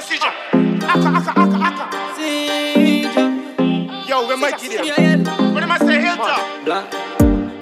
say, CJ? Aka, aka, aka, aka. CJ. Yo, where Mikey there? Yeah, yeah. What am I say, Hilltop? Black.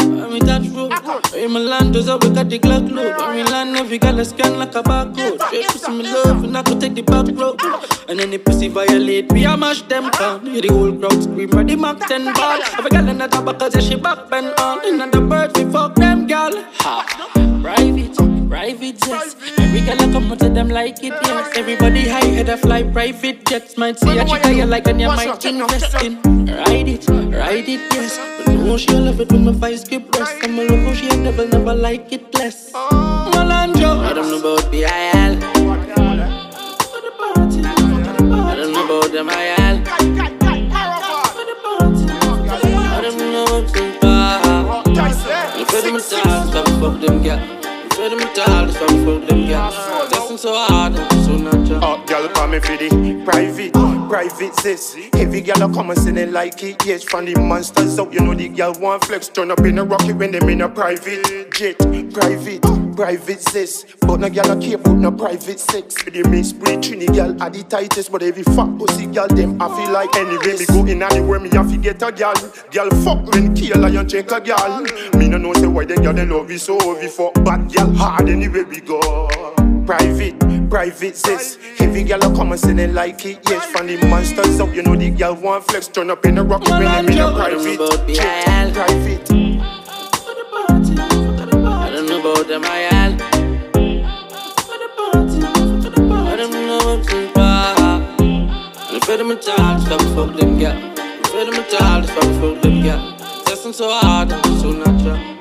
When we touch road, when my land does up, we got the Glock load. We land, every girl a scan like a barcode. Straight pussy me love, and I could take the back road. And any pussy violate, we a mash them down. Hear the whole crowd scream, ready Mac 10 ball. Every girl in the top, cause she back bend on. And the birds, we fuck them, girl. Ha. Private, private jets. Every girl I come out to them like it, yes. Everybody high head a fly private jets. Might see a chick you like and you might invest in. Ride it, ride it, yes. But no, she love it when my vice get breast. I'm a how she a devil, never like it less. Malandro, I don't know about the IL. For the party, I don't know about them IL. For the party, I don't know what's in bar. You feel them tall, stop fuck them girl. You feel them tall, stop fuck them girl. Testing so hard, and so natural. Oh, girl, call me for the private, private sis. A come and say they like it. Yes, from the monsters out, you know the girl want flex. Turn up in a rocket when them in a private jet. Private, private sis. But no a care about no private sex. The miss spree, trini girl are the tightest. But every fat pussy girl, them I feel like anyway. Me go in anywhere, me have to get a girl. Girl fuck when kill lion check a girl. Me no know say why them girl they love you so we fuck bad girl hard anywhere we go. Private, private sis. Every girl a come and say they like it. Yes, from the monsters up, you know the girl want flex. Turn up in a rocket when them in a private jet. Private. For the party, for the party. I don't know about them IL. For the party, for the party. I don't know what's in bar. You feel them tall, stop fuck them girl. You feel them tall, stop fuck them girl. Testing so hard, and so natural.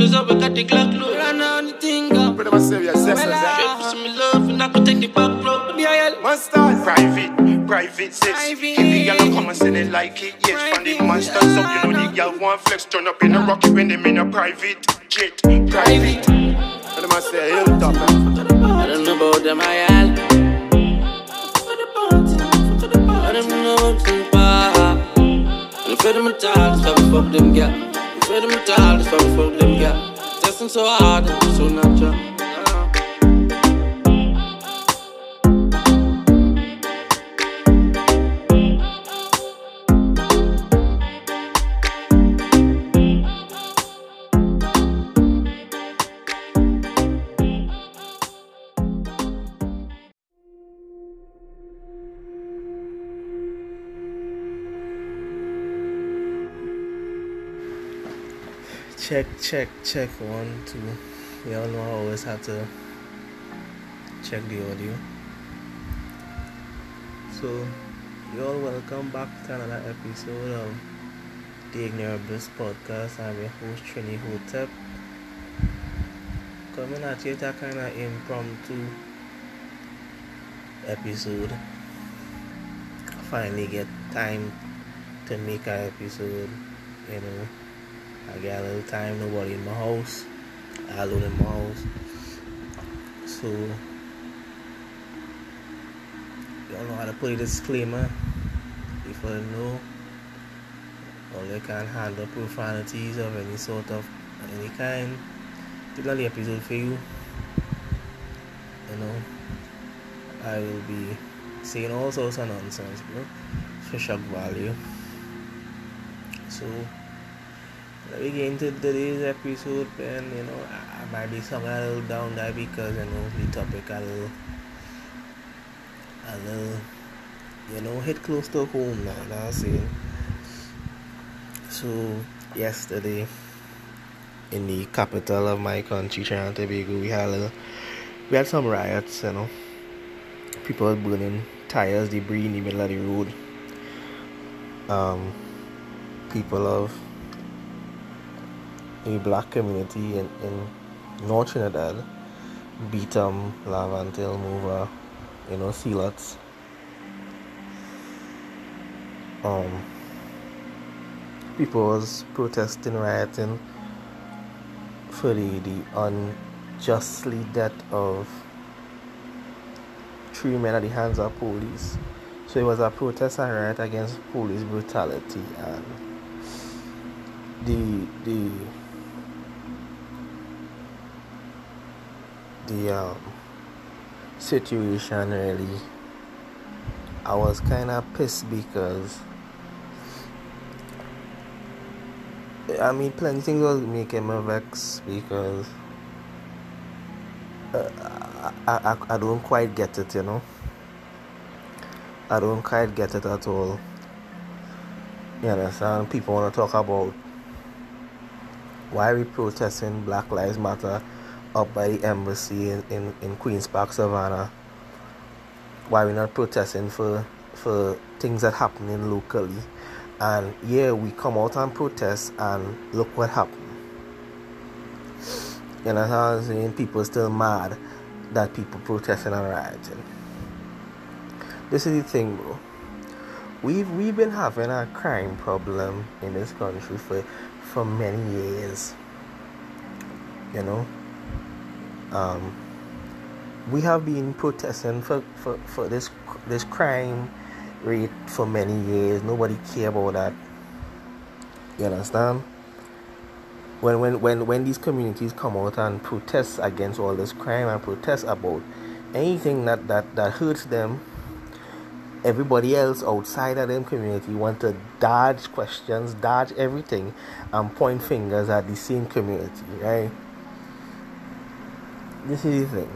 In my land, just up, we got the Glock load. Run on the thing up. But I'm a serious zest of that. Straight pussy me love, and I could take the back road. BIL. Monsters. Private, private sis. Private. Every girl a come and say they like it. Yes, from the monsters up, you know the girl want flex. Turn up in a rocket when them in a private jet. Private. What am I say? Hilltop. man. I don't know about them IL. I don't know what's in bar. You feel them tall, stop fuck them feel them tall, stop fuck them girl. Testing so hard, and so natural. Check, check, check. One, two. We all know I always have to check the audio. So, you all welcome back to another episode of the Ignorant Bliss podcast. I'm your host, Trini Hotep. Coming at you with a kind of impromptu episode. Finally get time to make an episode, you know. I got a little time, nobody in my house. I alone in my house. So y'all know how to put a disclaimer. If I know or they can't handle profanities of any sort of any kind. It's not the episode for you. You know. I will be saying all sorts of nonsense, bro. For shock value. So me get into today's episode and you know I, I might be something a little down there because you know the topic a little a little you know hit close to home now, I'm saying? So yesterday in the capital of my country, Trinidad Tobago, we had a little, we had some riots, you know. People burning tires, debris in the middle of the road. Um people of the black community in, in North Trinidad, Beetham, Laventille, Morvant, you know, Sea Lots. Um, people was protesting, rioting for the, the unjustly death of three men at the hands of police. So it was a protest and riot against police brutality and the the the um situation really. I was kind of pissed because I mean, plenty things was making me vex because uh, I, I, I don't quite get it, you know. I don't quite get it at all. You understand? People want to talk about why we protesting Black Lives Matter up by the embassy in, in, in Queen's Park, Savannah. Why we're not protesting for for things that happening locally and yeah, we come out and protest, and look what happened. You know what I'm saying? People still mad that people protesting and rioting. This is the thing, bro. We've we've been having a crime problem in this country for for many years. You know, um, we have been protesting for, for, for this this crime rate for many years. Nobody care about that. You understand? When when when when these communities come out and protest against all this crime and protest about anything that that that hurts them, everybody else outside of them community want to dodge questions, dodge everything, and point fingers at the same community, right? This is the thing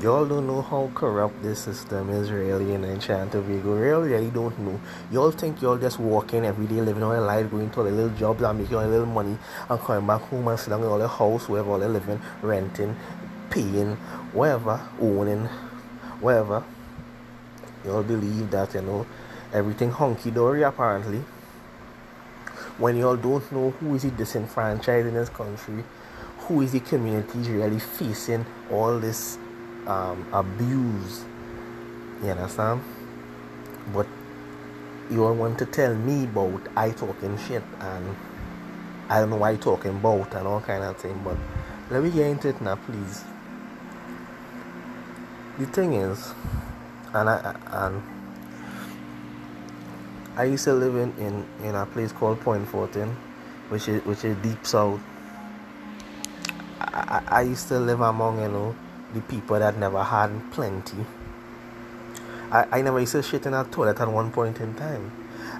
Y'all don't know how corrupt this system is really in Trinidad Tobago. Really, really don't know. Y'all think y'all just walking every day, living all life, going to a little jobs and making a little money and coming back home and sitting in all the house, wherever all they living, renting, paying, whatever, owning, whatever. Y'all believe that, you know, everything hunky dory apparently. When y'all don't know who is it disenfranchised in this country, who is the communities really facing all this um, abuse. You understand? But you all want to tell me about I talking shit and I don't know why talking about and all kind of thing. But let me get into it now, please. The thing is, and I and I used to live in, in, in a place called Point Fortin, which is which is deep south. I, I, used to live among you know the people that never had plenty. I, I never used to shit in a toilet at one point in time.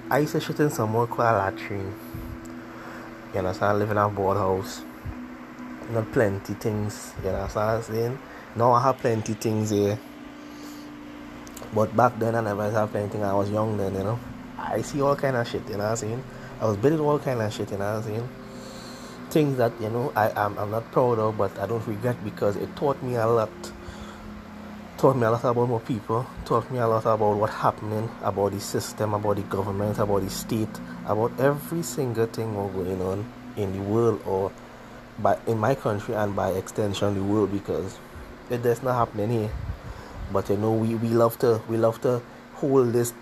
I used to shit in some more called latrine. You understand? I live in a board house. Not plenty things. You understand I'm saying? Now I have plenty things here. But back then I never had plenty. I was young then, you know. I see all kind of shit, you know what I'm saying? I was building all kind of shit, you know what I'm saying? Things that you know I am I'm not proud of, but I don't regret because it taught me a lot. Taught me a lot about more people. Taught me a lot about what happening, about the system, about the government, about the state, about every single thing going on in the world or by in my country and by extension the world because it does not happening here. But you know we, we love to we love to hold this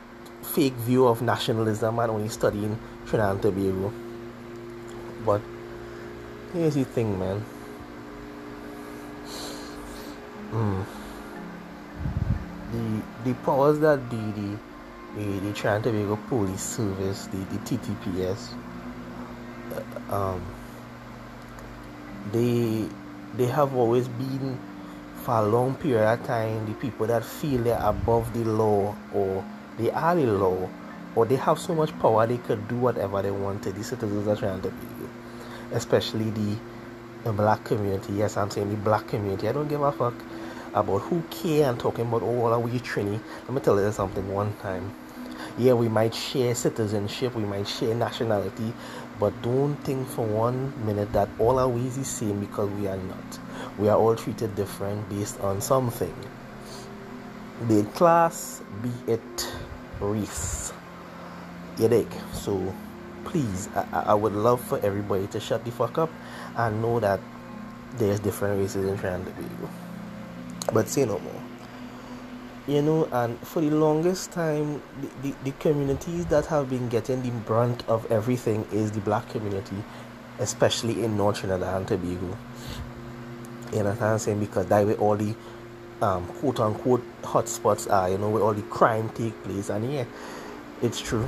fake view of nationalism and only studying Trinidad and Tobago. But The thing, man. Mm. The the powers that be the the, the Tobago Police Service, the, the TTPS, uh, um, they they have always been for a long period of time the people that feel they're above the law or they are the law or they have so much power they could do whatever they want to the citizens of Trinidad especially the, the black community. Yes, I'm saying the black community. I don't give a fuck about who care and talking about oh, are we Trini. Let me tell you something one time. Yeah, we might share citizenship, we might share nationality, but don't think for one minute that all are we the same because we are not. We are all treated different based on something. Be it class, be it race. You dig? So please, I, I would love for everybody to shut the fuck up and know that there's different races in Trinidad and Tobago. But say no more. You know, and for the longest time, the, the, the communities that have been getting the brunt of everything is the black community, especially in North Trinidad and Tobago. You know what I'm saying? Because that way all the um, quote unquote hotspots are, you know, where all the crime take place. And yeah, it's true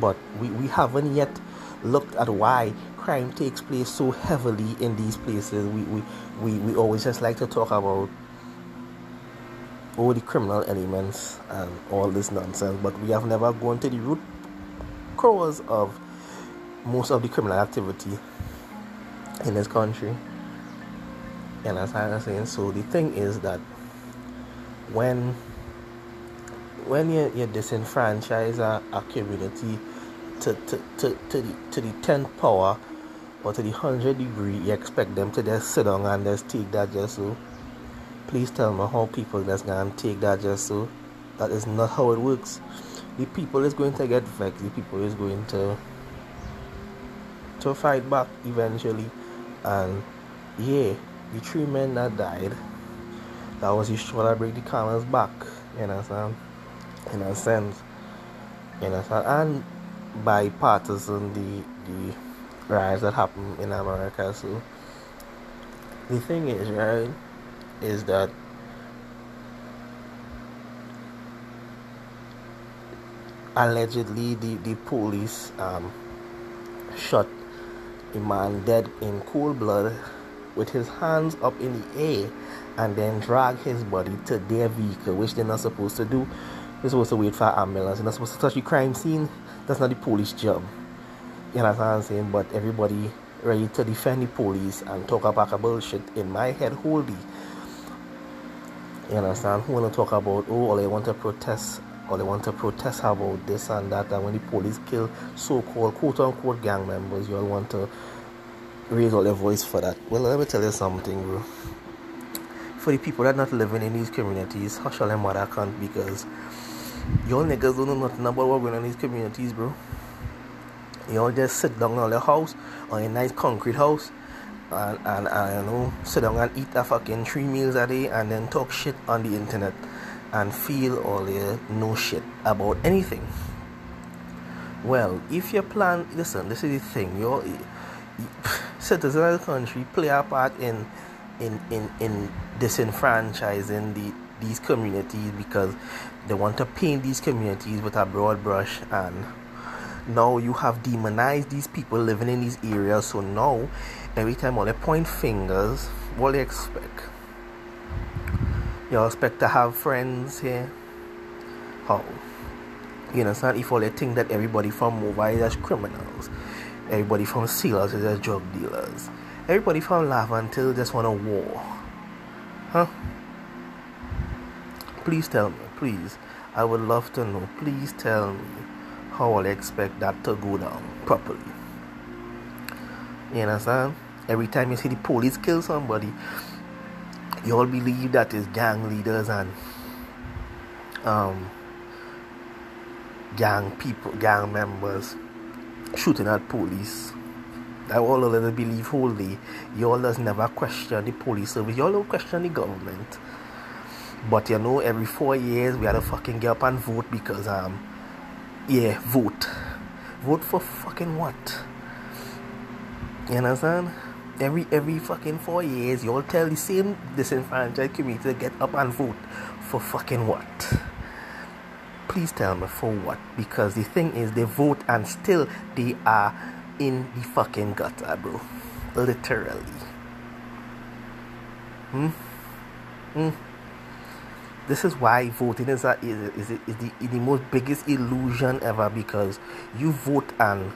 but we, we haven't yet looked at why crime takes place so heavily in these places, we, we, we, we always just like to talk about all the criminal elements and all this nonsense, but we have never gone to the root cause of most of the criminal activity in this country. And as I was saying, so the thing is that when when you, you disenfranchise a, a community to, to, to, to, the, to the 10th power or to the 100 degree, you expect them to just sit down and just take that just so. Please tell me how people just gonna take that just so. That is not how it works. The people is going to get vexed. The people is going to to fight back eventually. And yeah, the three men that died, that was his shoulder break the camel's back. You understand? In a sense. You understand? And bipartisan the the riots that happened in America. So the thing is, right, is that allegedly the, the police um, shot a man dead in cold blood with his hands up in the air and then drag his body to their vehicle, which they're not supposed to do. They're supposed to wait for ambulance. They're not supposed to touch the crime scene. That's not the police job. You know what I'm saying? But everybody ready to defend the police and talk about bullshit in my head wholly. You understand? Who wanna talk about oh or they want to protest or they want to protest about this and that and when the police kill so called quote unquote gang members, you all want to raise all their voice for that. Well let me tell you something bro. For the people that not living in these communities, hush all them mother can't because y'all niggas don't know nothing about what going on in these communities, bro. Y'all just sit down on the house, on a nice concrete house, and, and, and you know, sit down and eat a fucking three meals a day and then talk shit on the internet and feel all the no shit about anything. Well, if you plan, listen, this is the thing, your citizens of the country play a part in in in, in disenfranchising the these communities because they want to paint these communities with a broad brush and now you have demonized these people living in these areas so now every time all they point fingers what they expect? You expect to have friends here? How? You understand? If all they think that everybody from Morvant is criminals everybody from Sealers is just drug dealers everybody from Laventille just want a war. Huh please tell me please I would love to know please tell me how I expect that to go down properly you understand every time you see the police kill somebody you all believe that is gang leaders and um, gang people, gang members shooting at police. That all of them believe wholly. You all does never question the police service. You all don't question the government. But you know, every four years we had to fucking get up and vote because um, yeah, vote. Vote for fucking what? You understand? every every fucking four years, you all tell the same disenfranchised community to get up and vote for fucking what? Please tell me for what? Because the thing is, they vote and still they are in the fucking gutter, bro. Literally. Hmm. Hmm. This is why voting is a, is, is, is, the, is the most biggest illusion ever because you vote and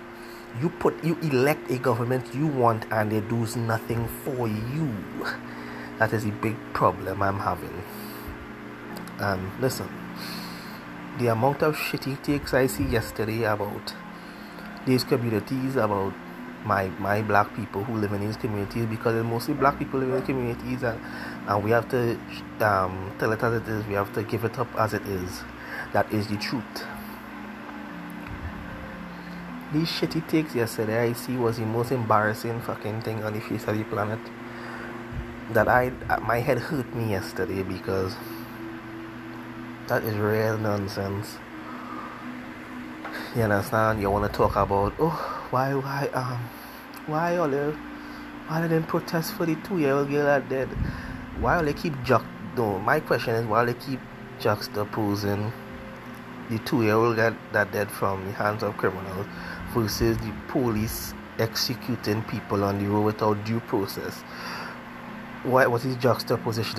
you put you elect a government you want and they do nothing for you. That is a big problem i'm having. And listen the amount of shit shitty takes i see yesterday about these communities about my my black people who live in these communities because it's mostly black people living in communities and, and we have to um, tell it as it is we have to give it up as it is that is the truth these shitty takes yesterday I see was the most embarrassing fucking thing on the face of the planet. That I my head hurt me yesterday because that is real nonsense. You understand? You want to talk about oh why why um why all the why they didn't protest for the two year old girl that dead? Why all they keep juck? No, my question is why they keep juxtaposing the two year old that, that dead from the hands of criminals versus the police executing people on the road without due process. What was his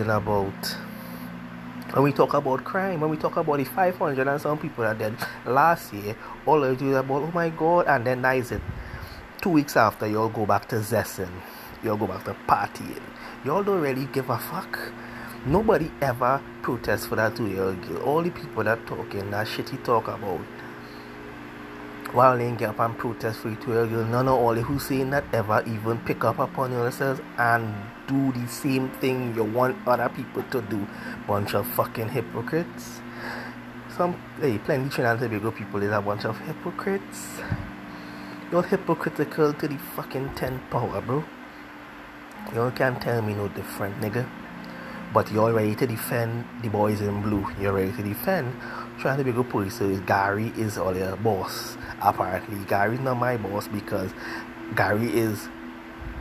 about? When we talk about crime, when we talk about the 500 and some people that dead last year, all of you about, oh my god, and then that is it. Two weeks after, you all go back to zessing, you all go back to partying. You all don't really give a fuck. Nobody ever protests for that two year old girl. All the people that talking that shit he talk about while get up and protest for two year girl, none of all the Hussein that ever even pick up upon yourselves and do the same thing you want other people to do. Bunch of fucking hypocrites. Some hey, plenty Trinidad and Tobago people is a bunch of hypocrites. You're hypocritical to the fucking 10 power, bro. You can't tell me no different, nigga. But you're ready to defend the boys in blue. You're ready to defend trying to be a good police service. Gary is all your boss apparently Gary's not my boss because Gary is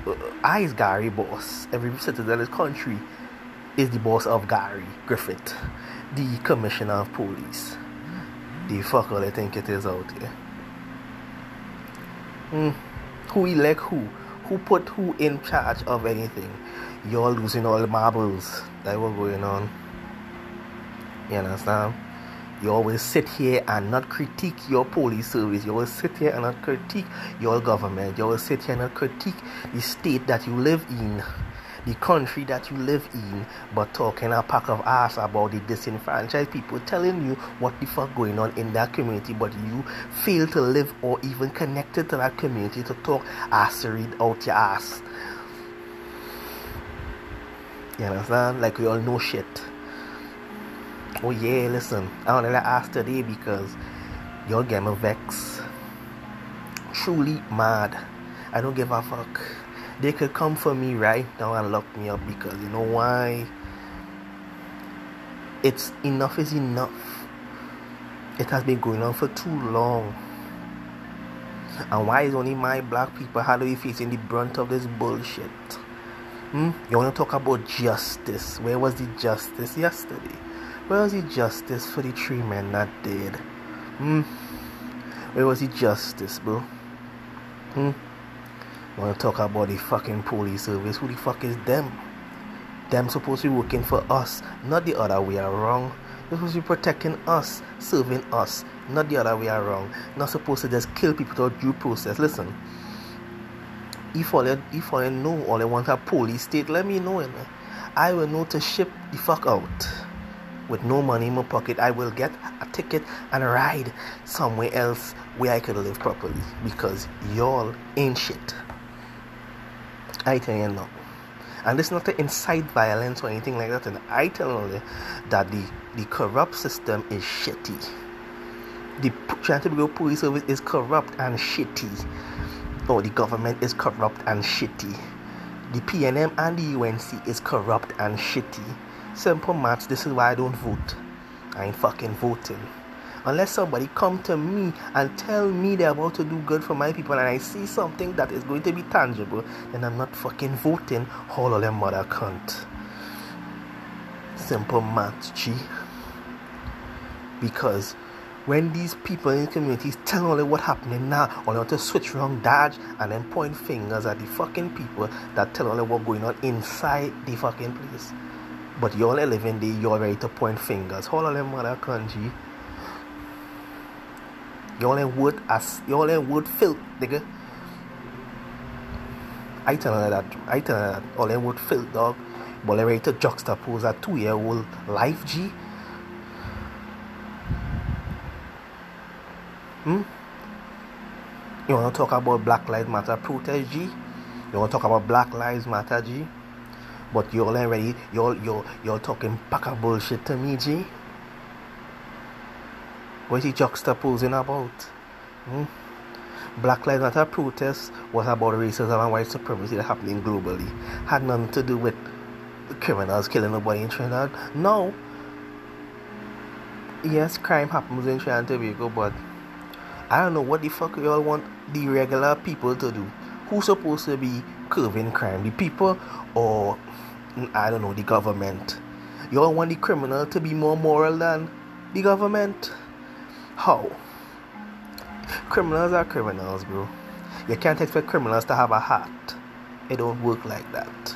uh, I is Gary boss. Every citizen in this country is the boss of Gary Griffith, the commissioner of police. The fucker they think it is out here. Hmm. Who elect who? Who put who in charge of anything? You're losing all the marbles that were going on. You understand? You always sit here and not critique your police service. You always sit here and not critique your government. You always sit here and not critique the state that you live in, the country that you live in, but talking a pack of ass about the disenfranchised people, telling you what the fuck going on in that community, but you fail to live or even connected to that community to talk ass read out your ass. You understand? Like we all know shit. Oh yeah, listen, I only ask today because your game of vex. Truly mad. I don't give a fuck. They could come for me right now and lock me up because you know why? It's enough is enough. It has been going on for too long. And why is only my black people how do we facing the brunt of this bullshit? Hmm? You wanna talk about justice? Where was the justice yesterday? Where was the justice for the three men that did? Hmm? Where was the justice, bro? Hmm? Wanna talk about the fucking police service? Who the fuck is them? Them supposed to be working for us, not the other way around. They're supposed to be protecting us, serving us, not the other way around. Not supposed to just kill people without due process. Listen, if all they, if all they know all I want a police state, let me know. it. I will know to ship the fuck out with no money in my pocket, I will get a ticket and ride somewhere else where I could live properly because y'all ain't shit. I tell you now. And is not to incite violence or anything like that. And I tell you that the, the corrupt system is shitty. The Trinidad police service is corrupt and shitty. Or the government is corrupt and shitty. The PNM and the UNC is corrupt and shitty Simple maths, this is why I don't vote. I ain't fucking voting. Unless somebody come to me and tell me they're about to do good for my people and I see something that is going to be tangible, then I'm not fucking voting all of them mother cunt. Simple maths, G. Because when these people in the communities tell only what happening now, only want to switch around, dodge, and then point fingers at the fucking people that tell only what going on inside the fucking place. But only living there, you're ready to point fingers. All of them mother country. You only would as you only would filth, nigga. I tell her that I tell her that all would filth dog. But they ready to juxtapose a two year old life G. Hmm? You wanna talk about Black Lives Matter protest G? You wanna talk about Black Lives Matter G? But you're already you're you're you're talking pack of bullshit to me, G. What is he juxtaposing about? Hmm? Black Lives Matter protest was about racism and white supremacy that happening globally. Had nothing to do with criminals killing nobody in Trinidad. No. Yes, crime happens in Trinidad and Tobago, but I don't know what the fuck you all want the regular people to do. Who's supposed to be curbing crime? The people or I don't know, the government. You all want the criminal to be more moral than the government? How? Criminals are criminals, bro. You can't expect criminals to have a heart. It don't work like that.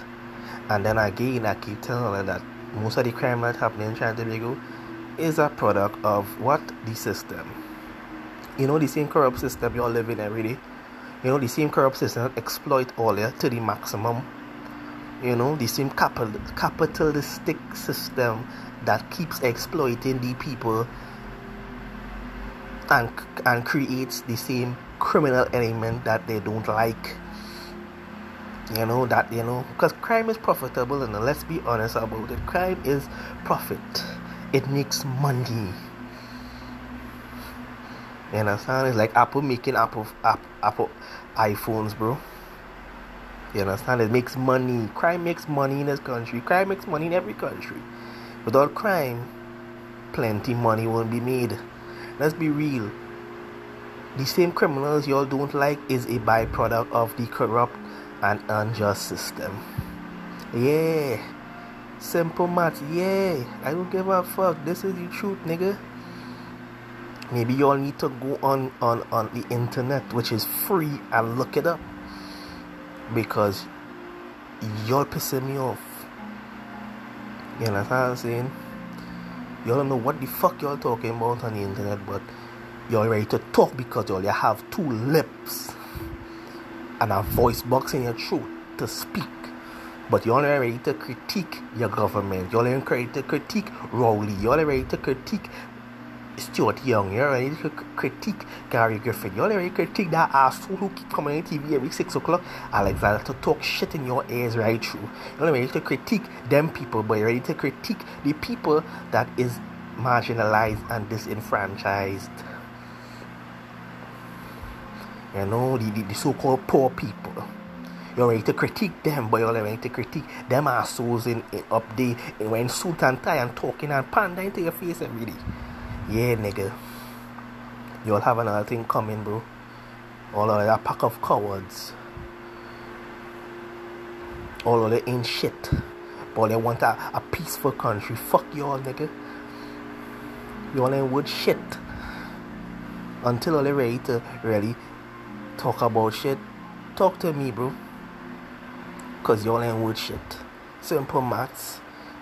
And then again, I keep telling that most of the crime that's happening in Trinidad Tobago is a product of what? The system. You know, the same corrupt system you're living in every day. You know, the same corrupt system exploit all yeah, to the maximum. You know, the same capital, capitalistic system that keeps exploiting the people and and creates the same criminal element that they don't like. You know that you know because crime is profitable and let's be honest about it. Crime is profit. It makes money you understand it's like apple making apple apple, iphones bro you understand it makes money crime makes money in this country crime makes money in every country without crime plenty money won't be made let's be real the same criminals y'all don't like is a byproduct of the corrupt and unjust system. Yeah. Simple math. Yeah. I don't give a fuck. This is the truth, nigga. Maybe y'all need to go on, on, on the internet, which is free, and look it up. Because y'all pissing me off. You understand what I'm saying? Y'all don't know what the fuck y'all talking about on the internet, but y'all ready to talk because y'all have two lips and a voice box in your throat to speak. But you're only ready to critique your government. You're only ready to critique Rowley. You're only ready to critique Stuart Young. You're ready to critique Gary Griffith. You're only ready critique that asshole who keep coming on TV every 6 o'clock. Alexander to talk shit in your ears right through. You're only ready to critique them people, but you're ready to critique the people that is marginalized and disenfranchised. You know, the, the, the so-called poor people. You're ready to critique them, but you're ready to critique them assholes in, in up there in wearing suit and tie and talking and panda into your face every day. Yeah, nigga. You'll have another thing coming, bro. All of that pack of cowards. All of them ain't shit. But they want a, a peaceful country. Fuck y'all, nigga. Y'all ain't worth shit. Until they're ready to really talk about shit, talk to me, bro. Cause y'all ain't worth shit. Simple maths.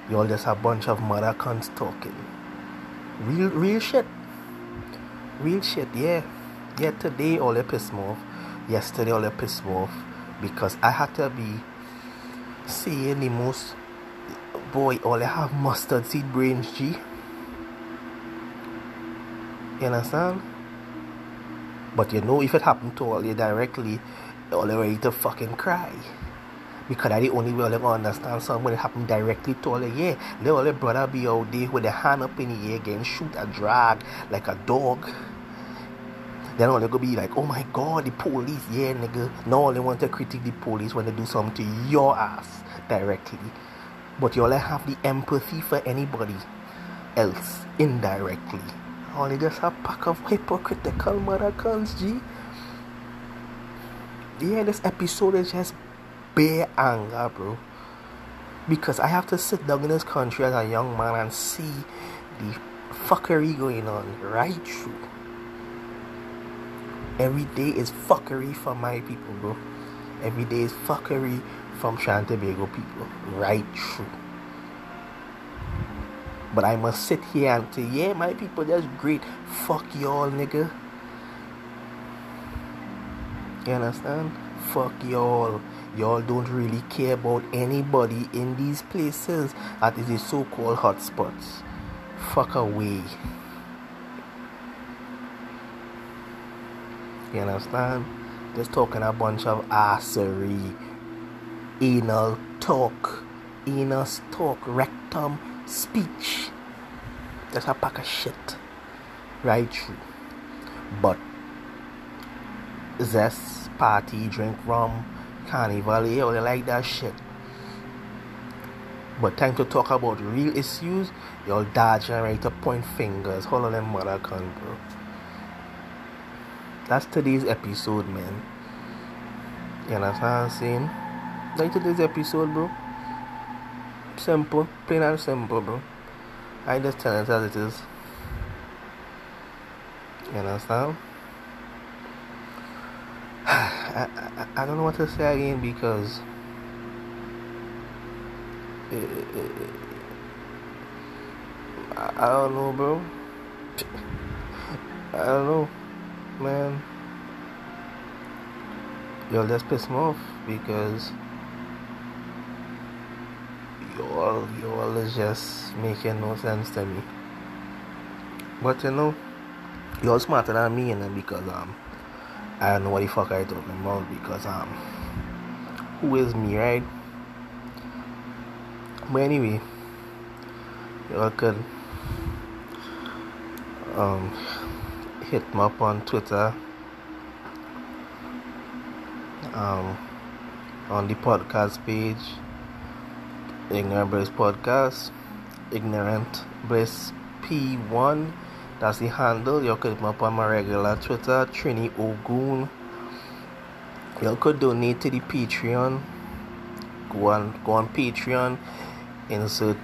Y'all just a bunch of mother cunts talking. Real, real shit. Real shit, yeah. Yeah, today all they pissed me off. Yesterday all they pissed me off. Because I had to be seeing the most boy all they have mustard seed brains G. You understand? But you know, if it happened to all you directly, all you ready to fucking cry. Because that's the only way they understand something when it happened directly to all you. Yeah, they all their brother be out there with their hand up in the air getting shoot a drag like a dog. Then all they go be like, oh my god, the police, yeah, nigga. No, they want to critique the police when they do something to your ass directly. But you all have the empathy for anybody else indirectly. Oh, only just a pack of hypocritical Moroccans, G. Yeah, this episode is just bare anger, ah, bro. Because I have to sit down in this country as a young man and see the fuckery going on right through. Every day is fuckery for my people, bro. Every day is fuckery from Shantabago people, right through. But I must sit here and say, yeah, my people, that's great. Fuck y'all, nigga. You understand? Fuck y'all. Y'all don't really care about anybody in these places that is the so-called hotspots. Fuck away. You understand? Just talking a bunch of assery, anal talk, anal talk, rectum speech. That's a pack of shit. Right true. But zest, party, drink rum, carnival, they like that shit. But time to talk about real issues, y'all dodging ready to point fingers. Hold on them mother con bro. That's today's episode, man. You understand what I'm saying? Like today's episode, bro. Simple, plain and simple, bro. I just tell it as it is. You understand? I, I, I don't know what to say again because I don't know, bro. I don't know, man. Yo, let's piss me off because you all, you all is just making no sense to me. But you know, you're smarter than me, and because um, I don't know what the fuck I talking about because um, who is me, right? But anyway, y'all could um, hit me up on Twitter, um, on the podcast page, Ignorant Bliss Podcast, Ignorant Bliss P1. That's the handle. You could hit me up on my regular Twitter, Trini Ogun. You could donate to the Patreon. Go on, go on Patreon insert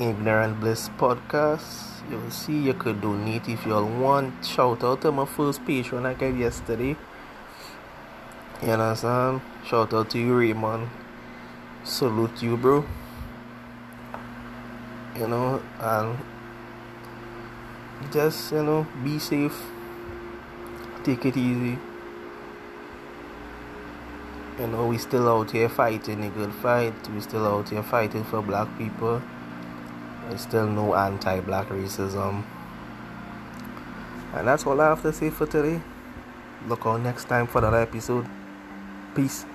Ignorant Bliss podcast. You'll see you could donate if you all want. Shout out to my first patron I gave yesterday. You understand? Shout out to you, Raymond. Salute you, bro. You know, and just, you know, be safe. Take it easy. You know, we still out here fighting a good fight. We still out here fighting for black people. There's still no anti-black racism. And that's all I have to say for today. Look out next time for another episode. Peace.